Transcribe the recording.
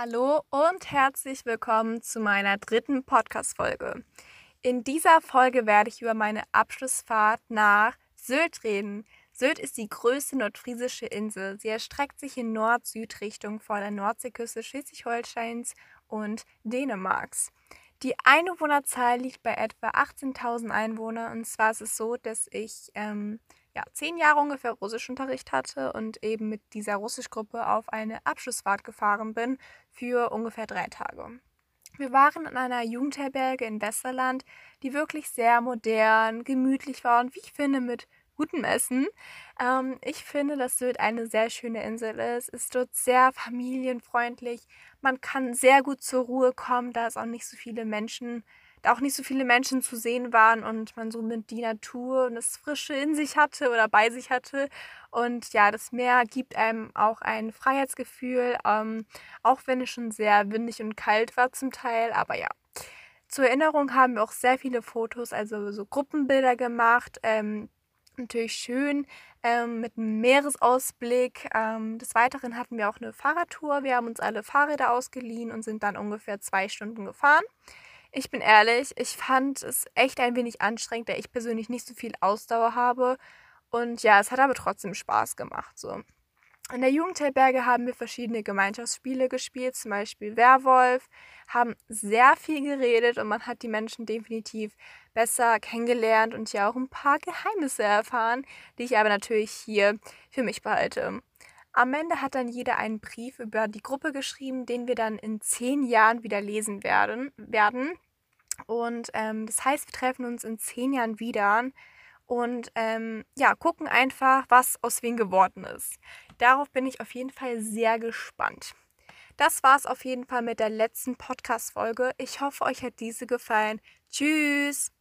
Hallo und herzlich willkommen zu meiner dritten Podcast-Folge. In dieser Folge werde ich über meine Abschlussfahrt nach Sylt reden. Sylt ist die größte nordfriesische Insel. Sie erstreckt sich in Nord-Süd-Richtung vor der Nordseeküste Schleswig-Holsteins und Dänemarks. Die Einwohnerzahl liegt bei etwa 18.000 Einwohnern. Und zwar ist es so, dass ich ähm, ja, zehn Jahre ungefähr Russischunterricht hatte und eben mit dieser Russischgruppe auf eine Abschlussfahrt gefahren bin für ungefähr drei Tage. Wir waren in einer Jugendherberge in Westerland, die wirklich sehr modern, gemütlich war und wie ich finde mit gutem Essen. Ähm, ich finde, dass Sylt eine sehr schöne Insel ist. Ist dort sehr familienfreundlich. Man kann sehr gut zur Ruhe kommen, da es auch nicht so viele Menschen da auch nicht so viele Menschen zu sehen waren und man so mit die Natur und das Frische in sich hatte oder bei sich hatte. Und ja, das Meer gibt einem auch ein Freiheitsgefühl, ähm, auch wenn es schon sehr windig und kalt war zum Teil. Aber ja, zur Erinnerung haben wir auch sehr viele Fotos, also so Gruppenbilder gemacht. Ähm, natürlich schön ähm, mit einem Meeresausblick. Ähm, des Weiteren hatten wir auch eine Fahrradtour. Wir haben uns alle Fahrräder ausgeliehen und sind dann ungefähr zwei Stunden gefahren. Ich bin ehrlich, ich fand es echt ein wenig anstrengend, da ich persönlich nicht so viel Ausdauer habe. Und ja, es hat aber trotzdem Spaß gemacht. So. In der Jugendherberge haben wir verschiedene Gemeinschaftsspiele gespielt, zum Beispiel Werwolf, haben sehr viel geredet und man hat die Menschen definitiv besser kennengelernt und ja auch ein paar Geheimnisse erfahren, die ich aber natürlich hier für mich behalte. Am Ende hat dann jeder einen Brief über die Gruppe geschrieben, den wir dann in zehn Jahren wieder lesen werden. werden. Und ähm, das heißt, wir treffen uns in zehn Jahren wieder und ähm, ja, gucken einfach, was aus wen geworden ist. Darauf bin ich auf jeden Fall sehr gespannt. Das war es auf jeden Fall mit der letzten Podcast-Folge. Ich hoffe, euch hat diese gefallen. Tschüss!